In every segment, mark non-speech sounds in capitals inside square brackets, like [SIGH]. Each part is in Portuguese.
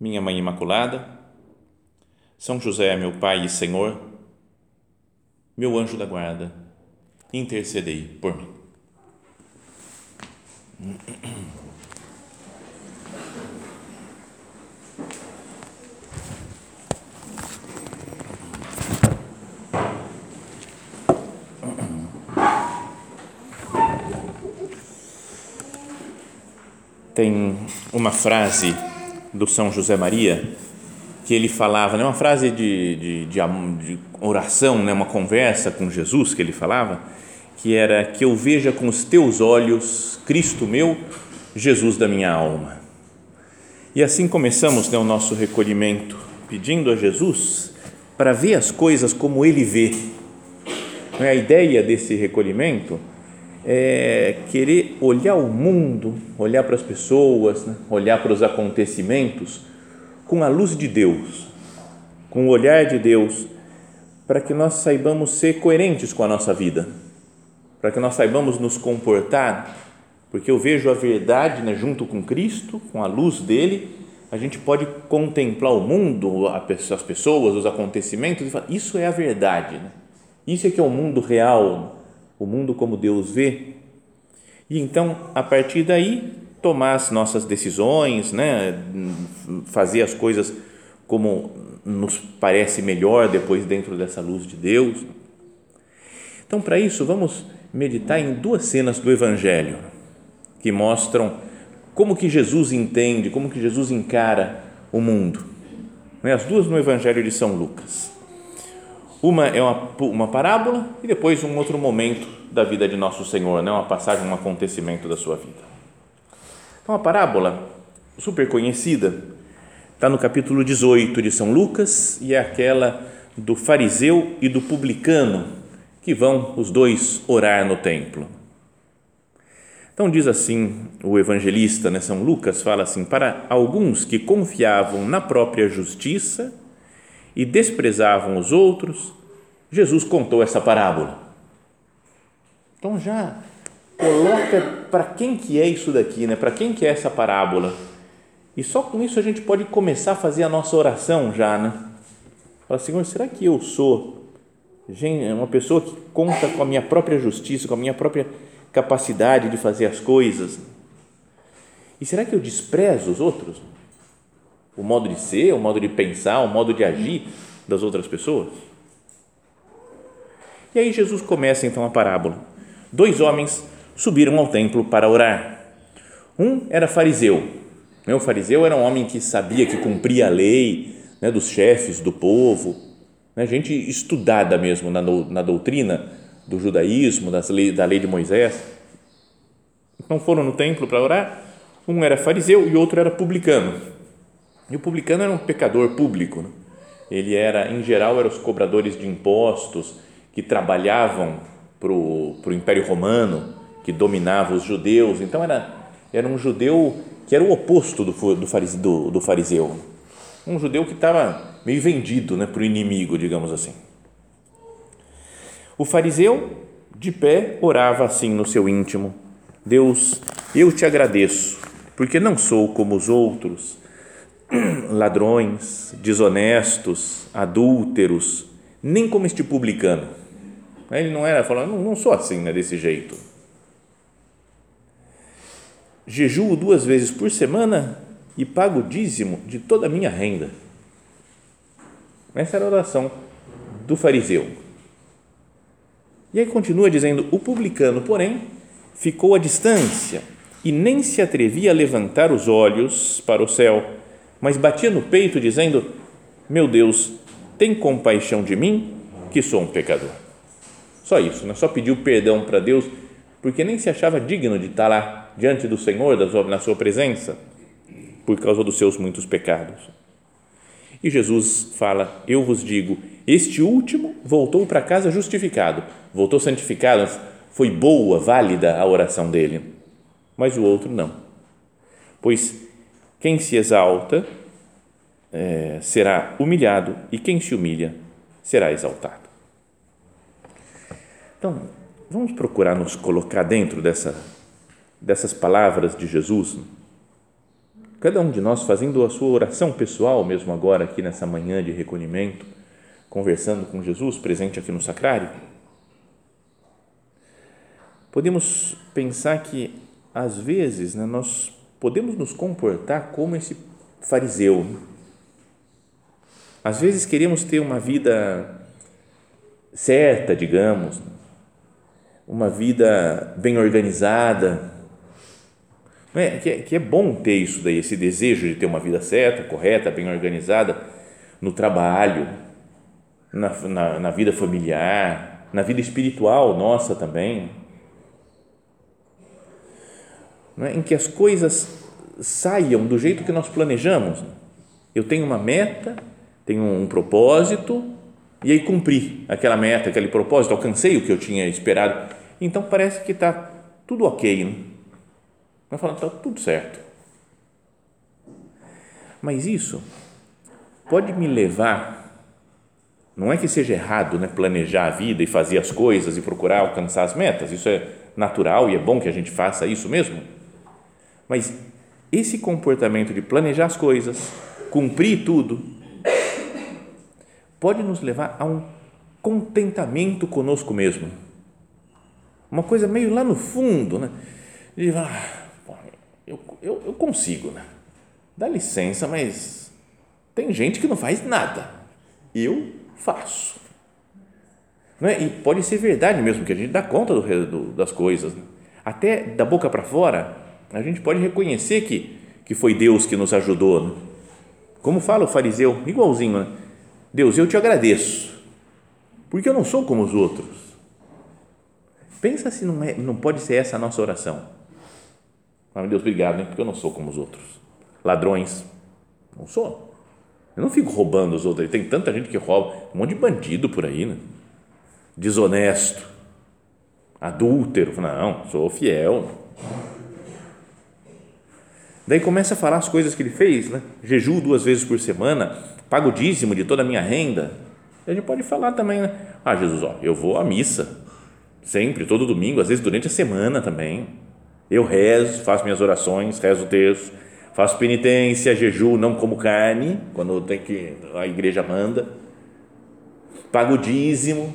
minha Mãe Imaculada, São José, meu Pai e Senhor, meu anjo da guarda, intercedei por mim. Tem uma frase do São José Maria, que ele falava, né, uma frase de, de, de, de oração, né, uma conversa com Jesus que ele falava, que era que eu veja com os teus olhos Cristo meu, Jesus da minha alma. E assim começamos né, o nosso recolhimento, pedindo a Jesus para ver as coisas como Ele vê. A ideia desse recolhimento é, querer olhar o mundo, olhar para as pessoas, né? olhar para os acontecimentos com a luz de Deus, com o olhar de Deus, para que nós saibamos ser coerentes com a nossa vida, para que nós saibamos nos comportar, porque eu vejo a verdade né, junto com Cristo, com a luz dele, a gente pode contemplar o mundo, as pessoas, os acontecimentos e falar: isso é a verdade, né? isso é que é o mundo real o mundo como Deus vê. E então, a partir daí, tomar as nossas decisões, né? fazer as coisas como nos parece melhor depois dentro dessa luz de Deus. Então, para isso, vamos meditar em duas cenas do Evangelho que mostram como que Jesus entende, como que Jesus encara o mundo. Né? As duas no Evangelho de São Lucas. Uma é uma, uma parábola e depois um outro momento da vida de Nosso Senhor, né? uma passagem, um acontecimento da sua vida. Então, a parábola, super conhecida, está no capítulo 18 de São Lucas e é aquela do fariseu e do publicano que vão os dois orar no templo. Então diz assim o evangelista, né, São Lucas fala assim: para alguns que confiavam na própria justiça e desprezavam os outros, Jesus contou essa parábola. Então já coloca para quem que é isso daqui, né? Para quem que é essa parábola? E só com isso a gente pode começar a fazer a nossa oração já, né? Fala, Senhor, será que eu sou uma pessoa que conta com a minha própria justiça, com a minha própria capacidade de fazer as coisas? E será que eu desprezo os outros? O modo de ser, o modo de pensar, o modo de agir das outras pessoas? E aí Jesus começa então a parábola. Dois homens subiram ao templo para orar. Um era fariseu. Né, o fariseu era um homem que sabia que cumpria a lei né, dos chefes do povo, né, gente estudada mesmo na, na doutrina do judaísmo, das lei, da lei de Moisés. Então foram no templo para orar. Um era fariseu e outro era publicano e o publicano era um pecador público. Né? Ele era, em geral, eram os cobradores de impostos que trabalhavam para o Império Romano, que dominava os judeus. Então, era, era um judeu que era o oposto do, do, fariseu, do, do fariseu. Um judeu que estava meio vendido né, para o inimigo, digamos assim. O fariseu, de pé, orava assim no seu íntimo: Deus, eu te agradeço, porque não sou como os outros ladrões, desonestos, adúlteros, nem como este publicano. Ele não era falando, não, sou assim, né, desse jeito. Jejuo duas vezes por semana e pago dízimo de toda a minha renda. Essa era a oração do fariseu. E aí continua dizendo: o publicano, porém, ficou à distância e nem se atrevia a levantar os olhos para o céu mas batia no peito dizendo: Meu Deus, tem compaixão de mim, que sou um pecador. Só isso, né? só pediu perdão para Deus, porque nem se achava digno de estar lá diante do Senhor, na sua presença. por causa dos seus muitos pecados. E Jesus fala: Eu vos digo, este último voltou para casa justificado, voltou santificado, foi boa, válida a oração dele, mas o outro não. Pois quem se exalta é, será humilhado e quem se humilha será exaltado. Então, vamos procurar nos colocar dentro dessa, dessas palavras de Jesus Cada um de nós fazendo a sua oração pessoal, mesmo agora aqui nessa manhã de recolhimento, conversando com Jesus, presente aqui no sacrário, podemos pensar que às vezes né, nós podemos nos comportar como esse fariseu. Às vezes queremos ter uma vida certa, digamos, uma vida bem organizada, é? Que, é, que é bom ter isso daí, esse desejo de ter uma vida certa, correta, bem organizada, no trabalho, na, na, na vida familiar, na vida espiritual nossa também. É? Em que as coisas saiam do jeito que nós planejamos. Eu tenho uma meta, tenho um propósito, e aí cumpri aquela meta, aquele propósito, alcancei o que eu tinha esperado. Então parece que está tudo ok. Né? Vai falando, está tudo certo. Mas isso pode me levar, não é que seja errado né, planejar a vida e fazer as coisas e procurar alcançar as metas, isso é natural e é bom que a gente faça isso mesmo. Mas esse comportamento de planejar as coisas, cumprir tudo, pode nos levar a um contentamento conosco mesmo. Uma coisa meio lá no fundo, né? De, ah, eu, eu, eu consigo, né? Dá licença, mas tem gente que não faz nada. Eu faço. é? E pode ser verdade mesmo, que a gente dá conta do, do, das coisas. Né? Até da boca para fora, a gente pode reconhecer que, que foi Deus que nos ajudou. Né? Como fala o fariseu, igualzinho, né? Deus, eu te agradeço, porque eu não sou como os outros. Pensa se não, é, não pode ser essa a nossa oração. Mas Deus, obrigado, hein, porque eu não sou como os outros. Ladrões, não sou. Eu não fico roubando os outros. Tem tanta gente que rouba, um monte de bandido por aí, né? Desonesto, adúltero. Não, sou fiel. Daí começa a falar as coisas que ele fez, né? Jejuo duas vezes por semana, pago dízimo de toda a minha renda. a gente pode falar também, né? Ah, Jesus, ó, eu vou à missa sempre, todo domingo, às vezes durante a semana também eu rezo, faço minhas orações, rezo o texto, faço penitência, jejum, não como carne, quando tem que a igreja manda, pago o dízimo,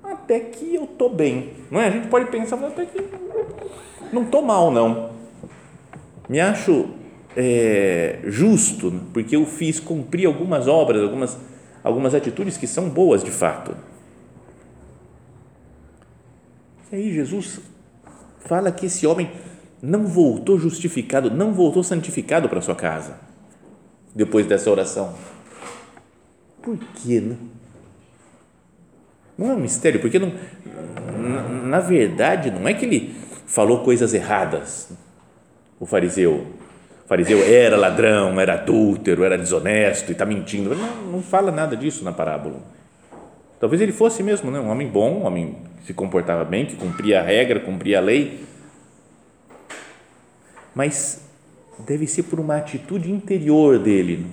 até que eu tô bem, não é? A gente pode pensar até que não tô mal não, me acho é, justo porque eu fiz cumprir algumas obras, algumas algumas atitudes que são boas de fato. E aí Jesus fala que esse homem não voltou justificado, não voltou santificado para sua casa depois dessa oração. Por quê? Né? Não é um mistério, porque não, na, na verdade não é que ele falou coisas erradas. O fariseu, o fariseu era ladrão, era adúltero, era desonesto e está mentindo. Não, não fala nada disso na parábola. Talvez ele fosse mesmo né? um homem bom, um homem se comportava bem, que cumpria a regra, cumpria a lei, mas deve ser por uma atitude interior dele,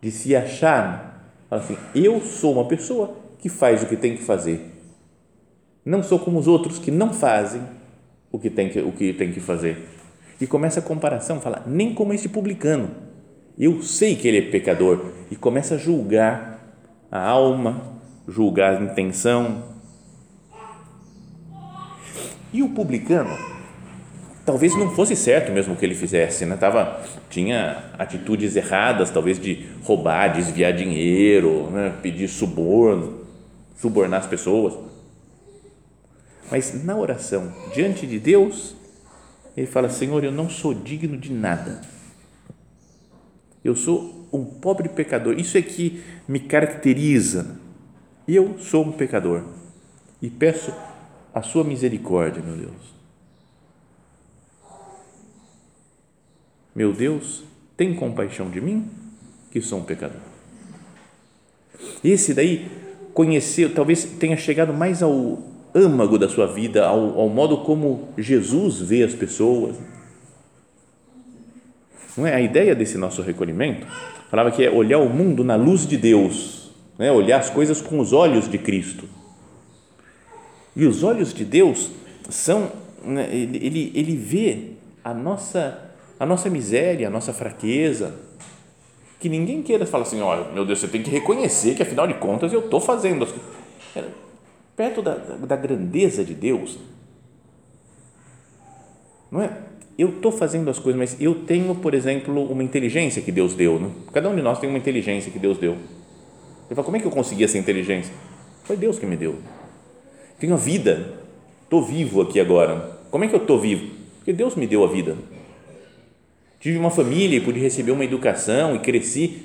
de se achar, assim, eu sou uma pessoa que faz o que tem que fazer, não sou como os outros que não fazem o que tem que, o que, tem que fazer. E começa a comparação, fala, nem como esse publicano, eu sei que ele é pecador, e começa a julgar a alma, julgar a intenção, e o publicano, talvez não fosse certo mesmo o que ele fizesse, né? Tava, tinha atitudes erradas, talvez de roubar, desviar dinheiro, né? pedir suborno, subornar as pessoas. Mas na oração, diante de Deus, ele fala: Senhor, eu não sou digno de nada. Eu sou um pobre pecador. Isso é que me caracteriza. Eu sou um pecador. E peço a sua misericórdia, meu Deus. Meu Deus, tem compaixão de mim, que sou um pecador. Esse daí conheceu, talvez tenha chegado mais ao âmago da sua vida, ao, ao modo como Jesus vê as pessoas. Não é a ideia desse nosso recolhimento? Falava que é olhar o mundo na luz de Deus, né? olhar as coisas com os olhos de Cristo. E os olhos de Deus são, né, ele, ele, vê a nossa, a nossa miséria, a nossa fraqueza, que ninguém queira falar assim, olha, meu Deus, você tem que reconhecer que afinal de contas eu estou fazendo perto da, da grandeza de Deus, não é? Eu estou fazendo as coisas, mas eu tenho, por exemplo, uma inteligência que Deus deu. Né? Cada um de nós tem uma inteligência que Deus deu. Ele fala, como é que eu consegui essa inteligência? Foi Deus que me deu. Tenho a vida, estou vivo aqui agora. Como é que eu estou vivo? Porque Deus me deu a vida. Tive uma família e pude receber uma educação e cresci,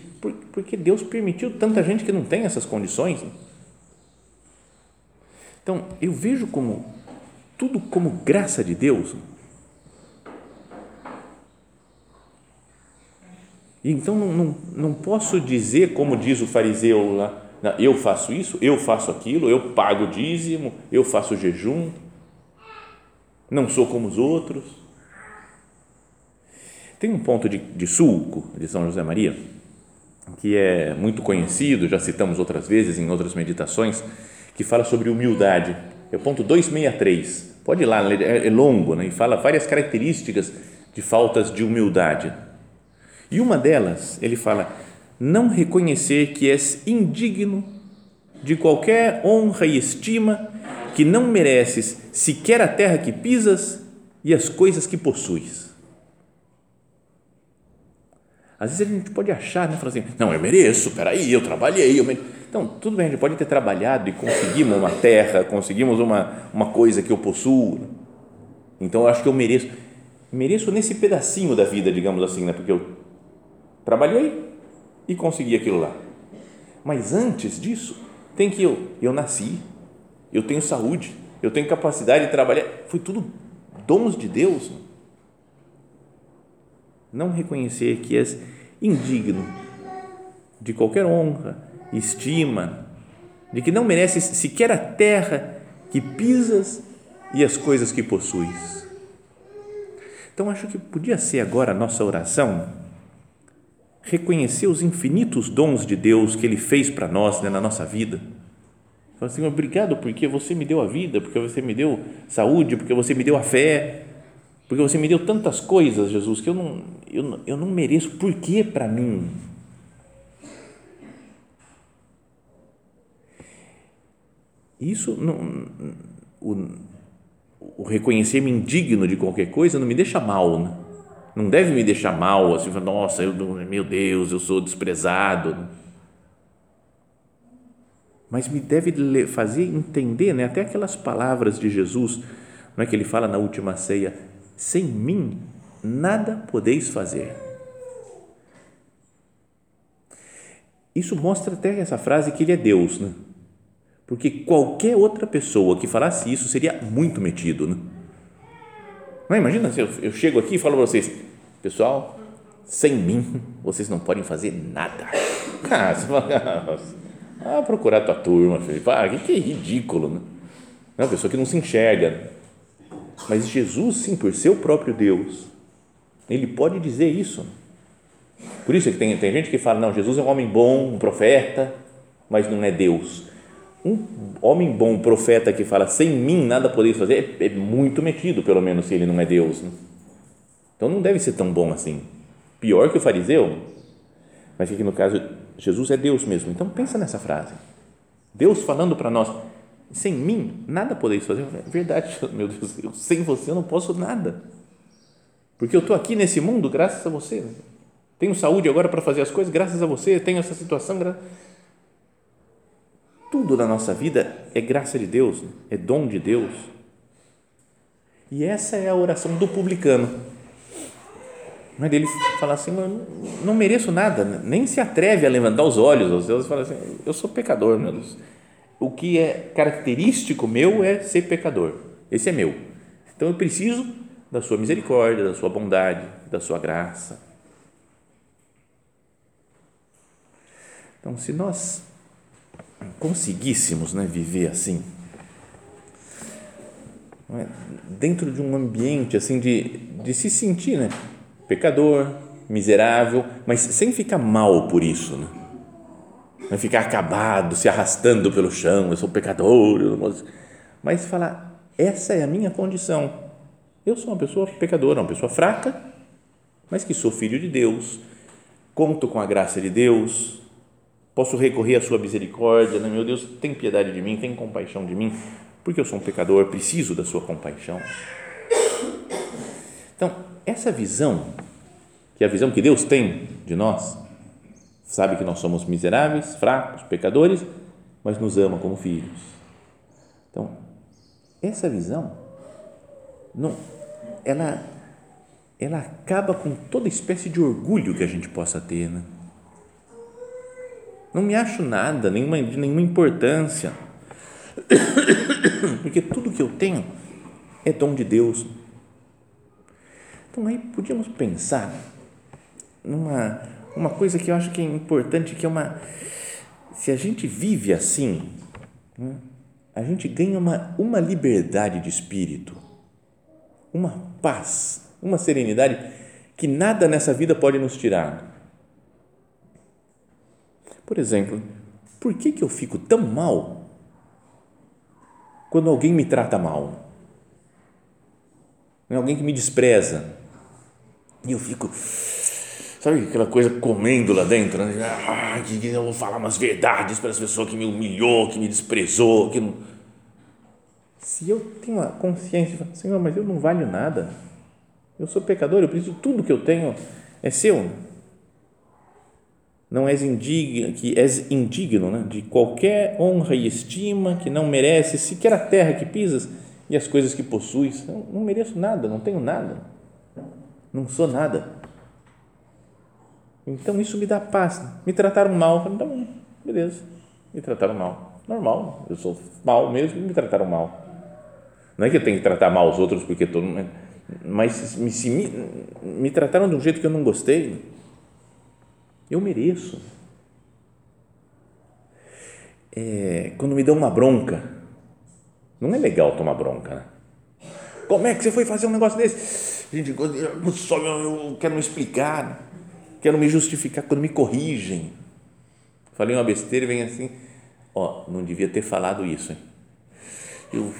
porque Deus permitiu tanta gente que não tem essas condições. Então, eu vejo como tudo como graça de Deus. Então, não, não, não posso dizer, como diz o fariseu lá, eu faço isso, eu faço aquilo, eu pago dízimo, eu faço jejum, não sou como os outros. Tem um ponto de, de sulco de São José Maria, que é muito conhecido, já citamos outras vezes em outras meditações, que fala sobre humildade. É o ponto 263. Pode ir lá, é longo, né? e fala várias características de faltas de humildade. E uma delas, ele fala, não reconhecer que és indigno de qualquer honra e estima, que não mereces sequer a terra que pisas e as coisas que possuis. Às vezes a gente pode achar, né, falar assim, não, eu mereço, peraí, eu trabalhei, eu mereço. Então, tudo bem, a gente pode ter trabalhado e conseguimos uma terra, conseguimos uma, uma coisa que eu possuo. Então, eu acho que eu mereço. Mereço nesse pedacinho da vida, digamos assim, né? porque eu trabalhei, e conseguir aquilo lá. Mas antes disso, tem que eu, eu nasci, eu tenho saúde, eu tenho capacidade de trabalhar, foi tudo dons de Deus. Não reconhecer que és indigno de qualquer honra, estima, de que não mereces sequer a terra que pisas e as coisas que possuis. Então acho que podia ser agora a nossa oração reconhecer os infinitos dons de Deus que Ele fez para nós né, na nossa vida. Falar assim, obrigado porque você me deu a vida, porque você me deu saúde, porque você me deu a fé, porque você me deu tantas coisas, Jesus, que eu não, eu, eu não mereço. Por que para mim? Isso, não, o, o reconhecer-me indigno de qualquer coisa não me deixa mal, né? não deve me deixar mal, assim, nossa, eu, meu Deus, eu sou desprezado. Mas me deve fazer entender, né, até aquelas palavras de Jesus, não é que ele fala na última ceia, sem mim nada podeis fazer. Isso mostra até essa frase que ele é Deus, né? Porque qualquer outra pessoa que falasse isso seria muito metido, né? Não, imagina se eu, eu chego aqui e falo para vocês, pessoal, sem mim vocês não podem fazer nada. [LAUGHS] Ah, você fala, ah, procurar tua turma, Felipe. Ah, que, que ridículo, né? É uma pessoa que não se enxerga. Mas Jesus, sim, por ser o próprio Deus, ele pode dizer isso. Por isso que tem, tem gente que fala, não, Jesus é um homem bom, um profeta, mas não é Deus um homem bom, um profeta que fala sem mim nada podeis fazer, é, é, muito metido, pelo menos se ele não é Deus. Né? Então não deve ser tão bom assim. Pior que o fariseu, mas aqui no caso Jesus é Deus mesmo. Então pensa nessa frase. Deus falando para nós, sem mim nada podeis fazer. É verdade, [LAUGHS] meu Deus, eu, sem você eu não posso nada. Porque eu estou aqui nesse mundo graças a você. Tenho saúde agora para fazer as coisas graças a você. Tenho essa situação tudo na nossa vida é graça de Deus, é dom de Deus. E essa é a oração do publicano. Não é dele falar assim, não mereço nada, nem se atreve a levantar os olhos aos céus e falar assim, eu sou pecador, meu Deus. O que é característico meu é ser pecador. Esse é meu. Então eu preciso da sua misericórdia, da sua bondade, da sua graça. Então, se nós conseguíssemos né, viver assim, é? dentro de um ambiente assim de, de se sentir né, pecador, miserável, mas sem ficar mal por isso, né? Não ficar acabado, se arrastando pelo chão, eu sou pecador, mas falar, essa é a minha condição, eu sou uma pessoa pecadora, uma pessoa fraca, mas que sou filho de Deus, conto com a graça de Deus, posso recorrer à sua misericórdia, né? meu Deus, tem piedade de mim, tem compaixão de mim, porque eu sou um pecador, preciso da sua compaixão. Então, essa visão, que é a visão que Deus tem de nós, sabe que nós somos miseráveis, fracos, pecadores, mas nos ama como filhos. Então, essa visão, não, ela, ela acaba com toda espécie de orgulho que a gente possa ter, né? Não me acho nada, nenhuma, de nenhuma importância, [COUGHS] porque tudo que eu tenho é dom de Deus. Então aí podíamos pensar numa uma coisa que eu acho que é importante, que é uma se a gente vive assim, né, a gente ganha uma, uma liberdade de espírito, uma paz, uma serenidade que nada nessa vida pode nos tirar. Por exemplo, por que, que eu fico tão mal quando alguém me trata mal? Alguém que me despreza. E eu fico, sabe aquela coisa comendo lá dentro? Né? Ah, que eu vou falar umas verdades para essa pessoa que me humilhou, que me desprezou. Que não... Se eu tenho a consciência, Senhor, mas eu não valho nada. Eu sou pecador, eu preciso, tudo que eu tenho é seu não és indigno, que és indigno né, de qualquer honra e estima, que não merece sequer a terra que pisas e as coisas que possuis. Eu não mereço nada, não tenho nada, não sou nada. Então isso me dá paz. Me trataram mal, então, beleza, me trataram mal. Normal, eu sou mal mesmo me trataram mal. Não é que eu tenho que tratar mal os outros porque todo mundo. Mas se me, me trataram de um jeito que eu não gostei, eu mereço. É, quando me dão uma bronca, não é legal tomar bronca, né? Como é que você foi fazer um negócio desse? Gente, eu, só, eu quero me explicar, quero me justificar quando me corrigem. Falei uma besteira e vem assim, ó, não devia ter falado isso. Hein? Eu,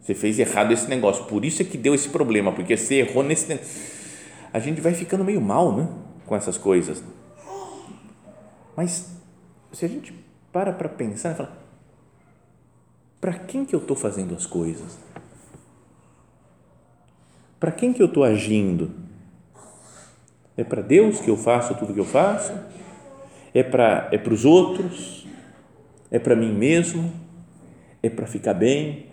você fez errado esse negócio, por isso é que deu esse problema, porque você errou nesse negócio a gente vai ficando meio mal né, com essas coisas. Mas se a gente para para pensar, fala, para quem que eu estou fazendo as coisas? Para quem que eu estou agindo? É para Deus que eu faço tudo que eu faço? É para é os outros? É para mim mesmo? É para ficar bem?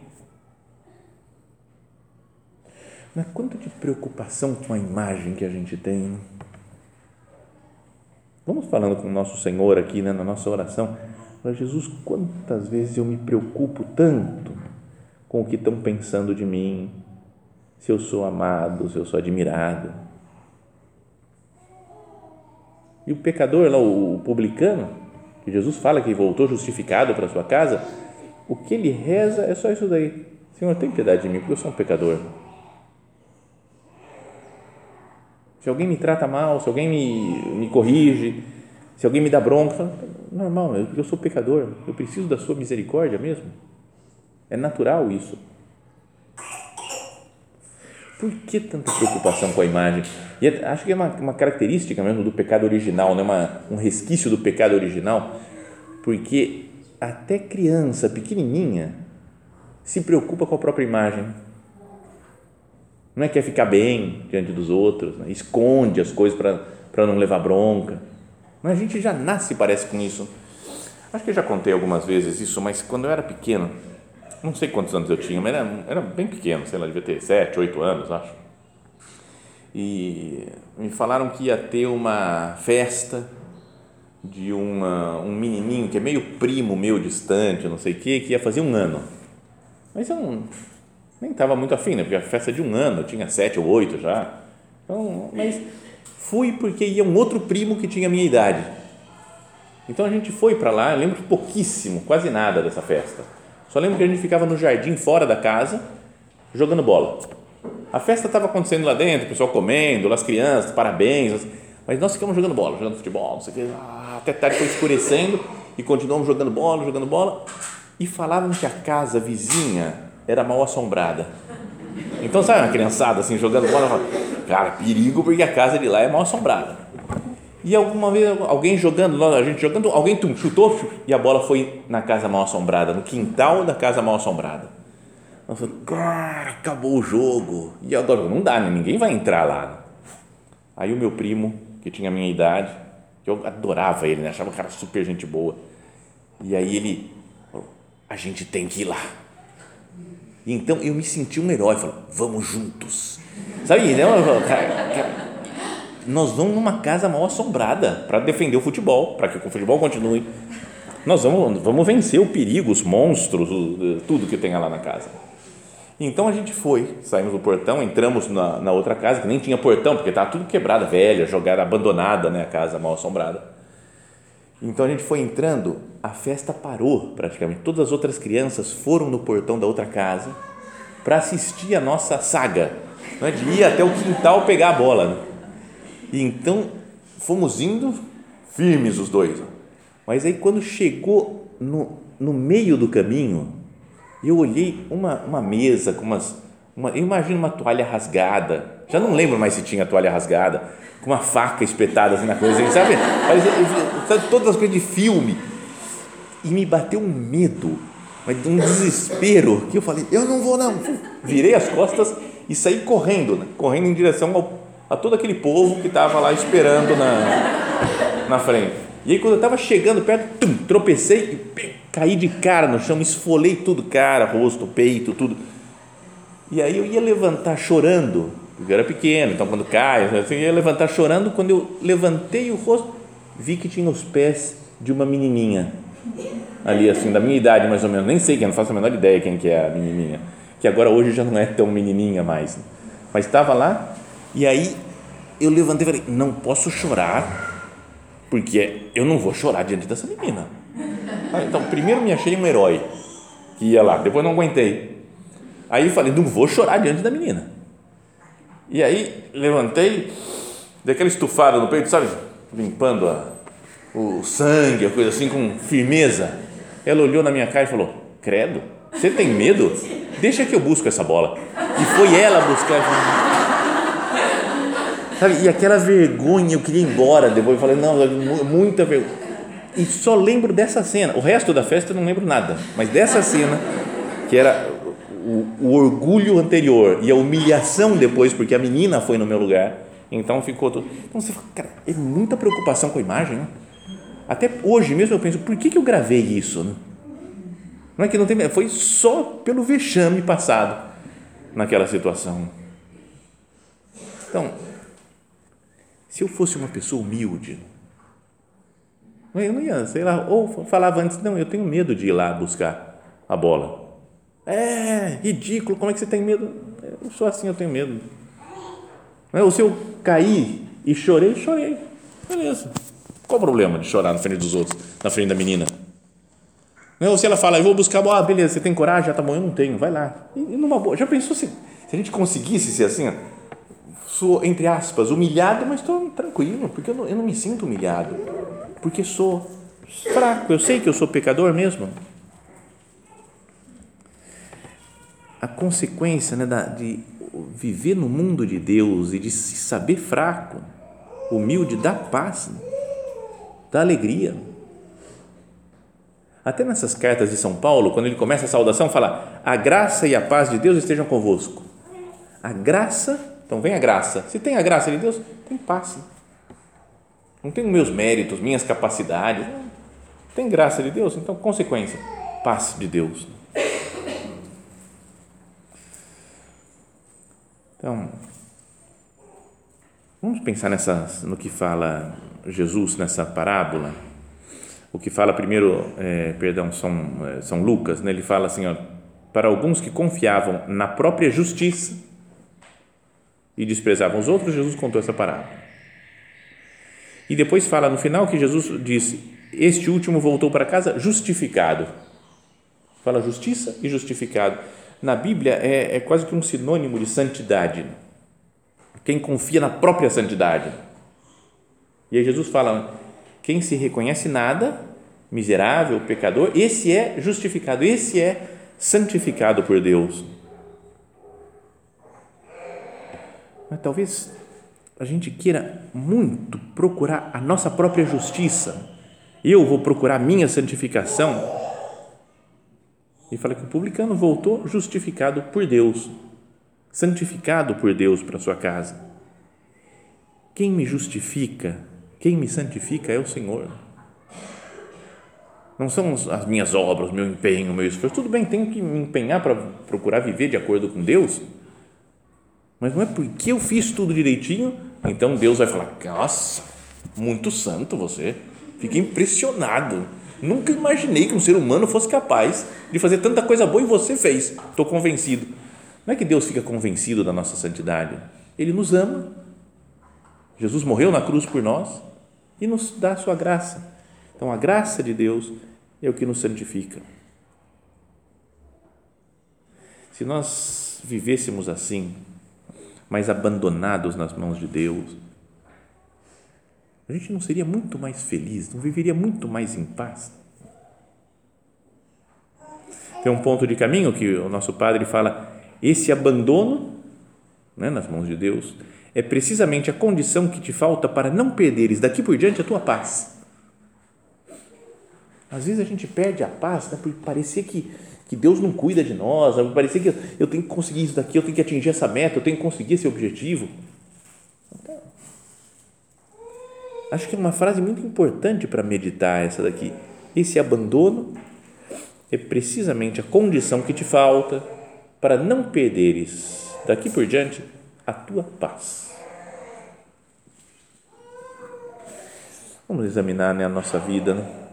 Mas quanto de preocupação com a imagem que a gente tem. Vamos falando com o nosso Senhor aqui né, na nossa oração. Jesus, quantas vezes eu me preocupo tanto com o que estão pensando de mim, se eu sou amado, se eu sou admirado. E o pecador, lá, o publicano, que Jesus fala que voltou justificado para sua casa, o que ele reza é só isso daí. Senhor, tem piedade de mim, porque eu sou um pecador. Se alguém me trata mal, se alguém me, me corrige, se alguém me dá bronca, normal, eu, eu sou pecador, eu preciso da sua misericórdia mesmo. É natural isso. Por que tanta preocupação com a imagem? E é, acho que é uma, uma característica mesmo do pecado original, né? uma, um resquício do pecado original, porque até criança pequenininha se preocupa com a própria imagem não é quer ficar bem diante dos outros, né? esconde as coisas para não levar bronca. Mas a gente já nasce, parece, com isso. Acho que eu já contei algumas vezes isso, mas quando eu era pequeno, não sei quantos anos eu tinha, mas era, era bem pequeno, sei lá, devia ter sete, oito anos, acho. E me falaram que ia ter uma festa de uma, um menininho que é meio primo meu distante, não sei o quê, que ia fazer um ano. Mas eu não, nem estava muito afim, né? Porque a festa de um ano, eu tinha sete ou oito já. Então, mas fui porque ia um outro primo que tinha a minha idade. Então a gente foi para lá, eu lembro pouquíssimo, quase nada dessa festa. Só lembro que a gente ficava no jardim fora da casa, jogando bola. A festa estava acontecendo lá dentro, o pessoal comendo, as crianças, parabéns, mas nós ficamos jogando bola, jogando futebol, não sei o que, ah, até tarde foi escurecendo e continuamos jogando bola, jogando bola e falavam que a casa vizinha era mal assombrada. Então, sabe uma criançada assim jogando bola? Cara, perigo porque a casa de lá é mal assombrada. E alguma vez alguém jogando, a gente jogando, alguém tum, chutou e a bola foi na casa mal assombrada, no quintal da casa mal assombrada. Eu cara, acabou o jogo. E agora não dá, né? ninguém vai entrar lá. Aí o meu primo, que tinha a minha idade, eu adorava ele, né? achava o cara super gente boa. E aí ele falou, a gente tem que ir lá. E então eu me senti um herói, falou, vamos juntos. Sabe, né? Cara, cara, nós vamos numa casa mal assombrada para defender o futebol, para que o futebol continue. Nós vamos, vamos vencer o perigo, os monstros, tudo que tem lá na casa. Então a gente foi, saímos do portão, entramos na, na outra casa, que nem tinha portão, porque estava tudo quebrada, velha, jogada, abandonada, né, a casa mal assombrada. Então a gente foi entrando, a festa parou praticamente. Todas as outras crianças foram no portão da outra casa para assistir a nossa saga, né, de ir até o quintal pegar a bola. Né? E então fomos indo firmes os dois. Mas aí quando chegou no, no meio do caminho, eu olhei uma, uma mesa com umas. Uma, eu imagino uma toalha rasgada. Já não lembro mais se tinha toalha rasgada, com uma faca espetada assim na coisa, sabe? sabe? Todas as coisas de filme. E me bateu um medo, um desespero, que eu falei: eu não vou não. Virei as costas e saí correndo, né? correndo em direção ao a todo aquele povo que estava lá esperando na, na frente. E aí, quando eu estava chegando perto, tum, tropecei e caí de cara no chão, esfolei tudo, cara, rosto, peito, tudo. E aí eu ia levantar chorando, porque eu era pequeno, então quando cai, eu ia levantar chorando. Quando eu levantei o rosto, vi que tinha os pés de uma menininha, ali assim, da minha idade mais ou menos, nem sei quem, não faço a menor ideia quem que é a menininha, que agora hoje já não é tão menininha mais, mas estava lá e aí eu levantei e falei: não posso chorar, porque eu não vou chorar diante dessa menina. Então, primeiro me achei um herói que ia lá, depois não aguentei. Aí falei: não vou chorar diante da menina. E aí levantei, dei aquela estufada no peito, sabe? Limpando a, o sangue, a coisa assim, com firmeza. Ela olhou na minha cara e falou: Credo, você tem medo? Deixa que eu busco essa bola. E foi ela buscar. Sabe? E aquela vergonha, eu queria ir embora depois. Eu falei, não, muita vergonha. E só lembro dessa cena. O resto da festa eu não lembro nada. Mas dessa cena, que era o, o orgulho anterior e a humilhação depois, porque a menina foi no meu lugar. Então ficou tudo. Então você fala, cara, é muita preocupação com a imagem, né? Até hoje mesmo eu penso, por que, que eu gravei isso? Né? Não é que não tem. Foi só pelo vexame passado naquela situação. Então, se eu fosse uma pessoa humilde, eu não ia, sei lá, ou falava antes, não, eu tenho medo de ir lá buscar a bola. É, ridículo, como é que você tem medo? Eu sou assim, eu tenho medo. Ou se eu caí e chorei, chorei. Beleza. Qual o problema de chorar na frente dos outros, na frente da menina? Ou se ela fala, eu vou buscar a bola, ah, beleza, você tem coragem? Já tá bom, eu não tenho, vai lá. E, numa boa, já pensou se, se a gente conseguisse ser assim, ó, sou, entre aspas, humilhado, mas estou tranquilo, porque eu não, eu não me sinto humilhado, porque sou fraco, eu sei que eu sou pecador mesmo. A consequência né, da, de viver no mundo de Deus e de se saber fraco, humilde, dá paz, dá alegria. Até nessas cartas de São Paulo, quando ele começa a saudação, fala: A graça e a paz de Deus estejam convosco. A graça então vem a graça. Se tem a graça de Deus, tem paz. Não tenho meus méritos, minhas capacidades. Tem graça de Deus, então consequência, paz de Deus. Então, vamos pensar nessa, no que fala Jesus nessa parábola. O que fala primeiro, é, perdão, São, é, São Lucas, né? ele fala assim: ó, para alguns que confiavam na própria justiça e desprezavam os outros, Jesus contou essa parábola. E depois fala no final que Jesus disse: Este último voltou para casa justificado. Fala justiça e justificado. Na Bíblia é, é quase que um sinônimo de santidade. Quem confia na própria santidade. E aí Jesus fala: quem se reconhece nada, miserável, pecador, esse é justificado, esse é santificado por Deus. Mas talvez a gente queira muito procurar a nossa própria justiça. Eu vou procurar minha santificação. E fala que o publicano voltou justificado por Deus, santificado por Deus para sua casa. Quem me justifica, quem me santifica é o Senhor. Não são as minhas obras, meu empenho, meu esforço. Tudo bem, tenho que me empenhar para procurar viver de acordo com Deus, mas não é porque eu fiz tudo direitinho, então Deus vai falar: Nossa, muito santo você. Fiquei impressionado. Nunca imaginei que um ser humano fosse capaz de fazer tanta coisa boa e você fez. Estou convencido. Não é que Deus fica convencido da nossa santidade. Ele nos ama. Jesus morreu na cruz por nós e nos dá a sua graça. Então, a graça de Deus é o que nos santifica. Se nós vivêssemos assim, mais abandonados nas mãos de Deus, a gente não seria muito mais feliz, não viveria muito mais em paz. Tem um ponto de caminho que o nosso padre fala: esse abandono né, nas mãos de Deus é precisamente a condição que te falta para não perderes daqui por diante a tua paz. Às vezes a gente perde a paz né, por parecer que, que Deus não cuida de nós, por parecer que eu tenho que conseguir isso daqui, eu tenho que atingir essa meta, eu tenho que conseguir esse objetivo. Então, acho que é uma frase muito importante para meditar essa daqui. Esse abandono é precisamente a condição que te falta para não perderes daqui por diante a tua paz. Vamos examinar né, a nossa vida. Né?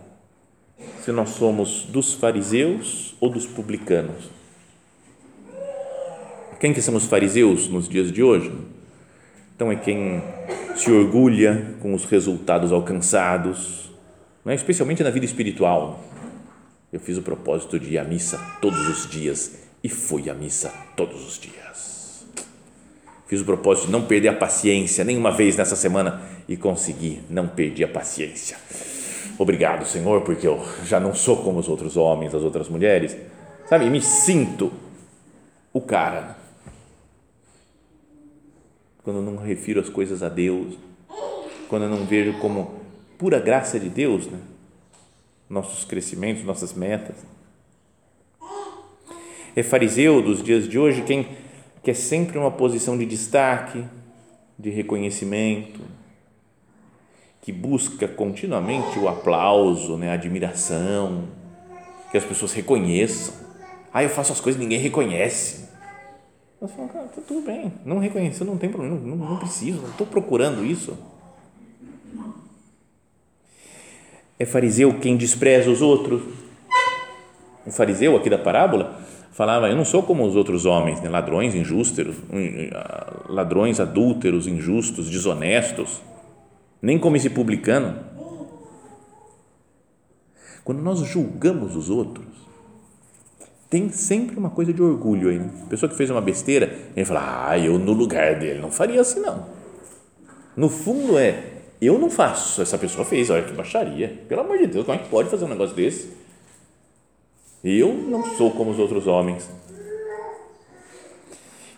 Se nós somos dos fariseus ou dos publicanos. Quem que são os fariseus nos dias de hoje? Então é quem se orgulha com os resultados alcançados, é? especialmente na vida espiritual. Eu fiz o propósito de ir à missa todos os dias e fui à missa todos os dias. Fiz o propósito de não perder a paciência nenhuma vez nessa semana e consegui, não perdi a paciência Obrigado, Senhor, porque eu já não sou como os outros homens, as outras mulheres. Sabe, me sinto o cara. Quando eu não refiro as coisas a Deus, quando eu não vejo como pura graça de Deus, né? nossos crescimentos, nossas metas. É fariseu dos dias de hoje quem quer sempre uma posição de destaque, de reconhecimento, que busca continuamente o aplauso, né, a admiração, que as pessoas reconheçam. Ah, eu faço as coisas e ninguém reconhece. Nós falamos, cara, tá tudo bem, não reconheceu, não tem problema, não, não preciso, não estou procurando isso. É fariseu quem despreza os outros. O fariseu aqui da parábola falava: Eu não sou como os outros homens, né? ladrões injustos, ladrões adúlteros, injustos, desonestos nem como esse publicano. Quando nós julgamos os outros, tem sempre uma coisa de orgulho aí. Né? Pessoa que fez uma besteira, ele fala, ah, eu no lugar dele não faria assim não. No fundo é, eu não faço, essa pessoa fez, olha que baixaria. Pelo amor de Deus, como é que pode fazer um negócio desse? Eu não sou como os outros homens.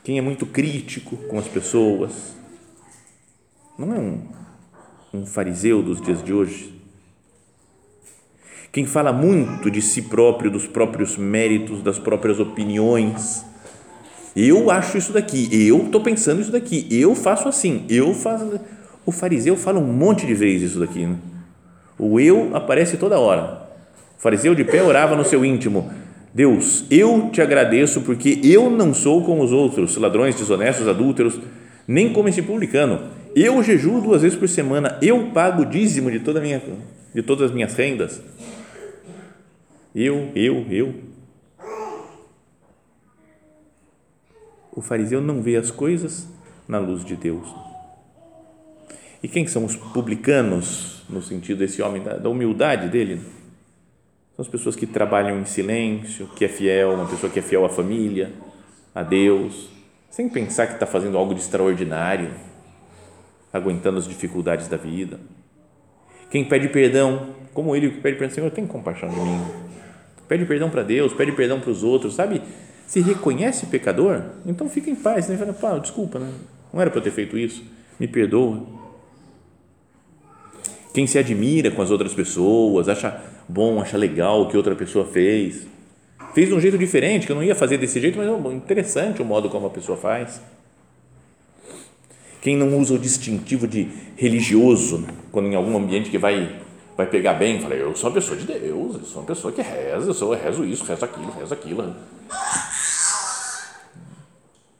Quem é muito crítico com as pessoas, não é um um fariseu dos dias de hoje. Quem fala muito de si próprio, dos próprios méritos, das próprias opiniões. Eu acho isso daqui, eu estou pensando isso daqui, eu faço assim, eu faço. O fariseu fala um monte de vezes isso daqui. Né? O eu aparece toda hora. O fariseu de pé orava no seu íntimo: Deus, eu te agradeço porque eu não sou como os outros, ladrões, desonestos, adúlteros, nem como esse publicano eu jejuo duas vezes por semana, eu pago o dízimo de, toda minha, de todas as minhas rendas. Eu, eu, eu. O fariseu não vê as coisas na luz de Deus. E quem são os publicanos, no sentido desse homem, da humildade dele? São as pessoas que trabalham em silêncio, que é fiel, uma pessoa que é fiel à família, a Deus, sem pensar que está fazendo algo de extraordinário, aguentando as dificuldades da vida. Quem pede perdão, como ele que pede perdão, Senhor, tem compaixão de mim. Pede perdão para Deus, pede perdão para os outros, sabe? Se reconhece pecador, então fica em paz, né? Fala, desculpa, né? não era para eu ter feito isso, me perdoa. Quem se admira com as outras pessoas, acha bom, acha legal o que outra pessoa fez, fez de um jeito diferente, que eu não ia fazer desse jeito, mas é interessante o modo como a pessoa faz. Quem não usa o distintivo de religioso, né? quando em algum ambiente que vai vai pegar bem, fala, eu sou uma pessoa de Deus, eu sou uma pessoa que reza, eu, sou, eu rezo isso, rezo aquilo, rezo aquilo.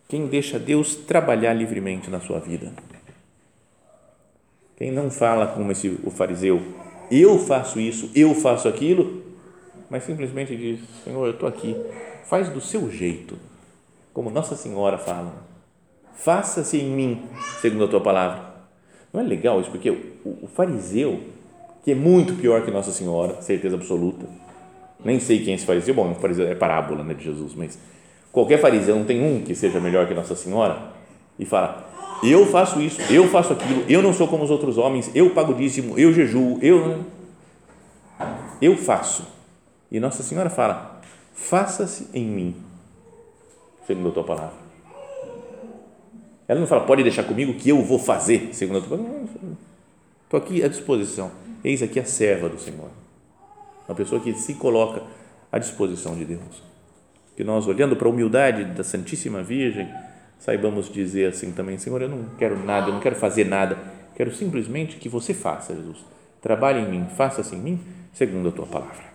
Quem deixa Deus trabalhar livremente na sua vida. Quem não fala como esse, o fariseu, eu faço isso, eu faço aquilo, mas simplesmente diz, Senhor, eu estou aqui, faz do seu jeito, como Nossa Senhora fala, faça-se em mim, segundo a tua palavra. Não é legal isso? Porque o, o fariseu, que é muito pior que Nossa Senhora, certeza absoluta, nem sei quem é esse fariseu, bom, fariseu é parábola né, de Jesus, mas qualquer fariseu não tem um que seja melhor que Nossa Senhora e fala, eu faço isso, eu faço aquilo, eu não sou como os outros homens, eu pago dízimo, eu jejuo, eu eu faço. E Nossa Senhora fala, faça-se em mim, segundo a tua palavra. Ela não fala, pode deixar comigo que eu vou fazer, segundo a tua. Estou aqui à disposição. Eis aqui a serva do Senhor. Uma pessoa que se coloca à disposição de Deus. Que nós, olhando para a humildade da Santíssima Virgem, saibamos dizer assim também: Senhor, eu não quero nada, eu não quero fazer nada, quero simplesmente que você faça, Jesus. Trabalhe em mim, faça-se em mim, segundo a tua palavra.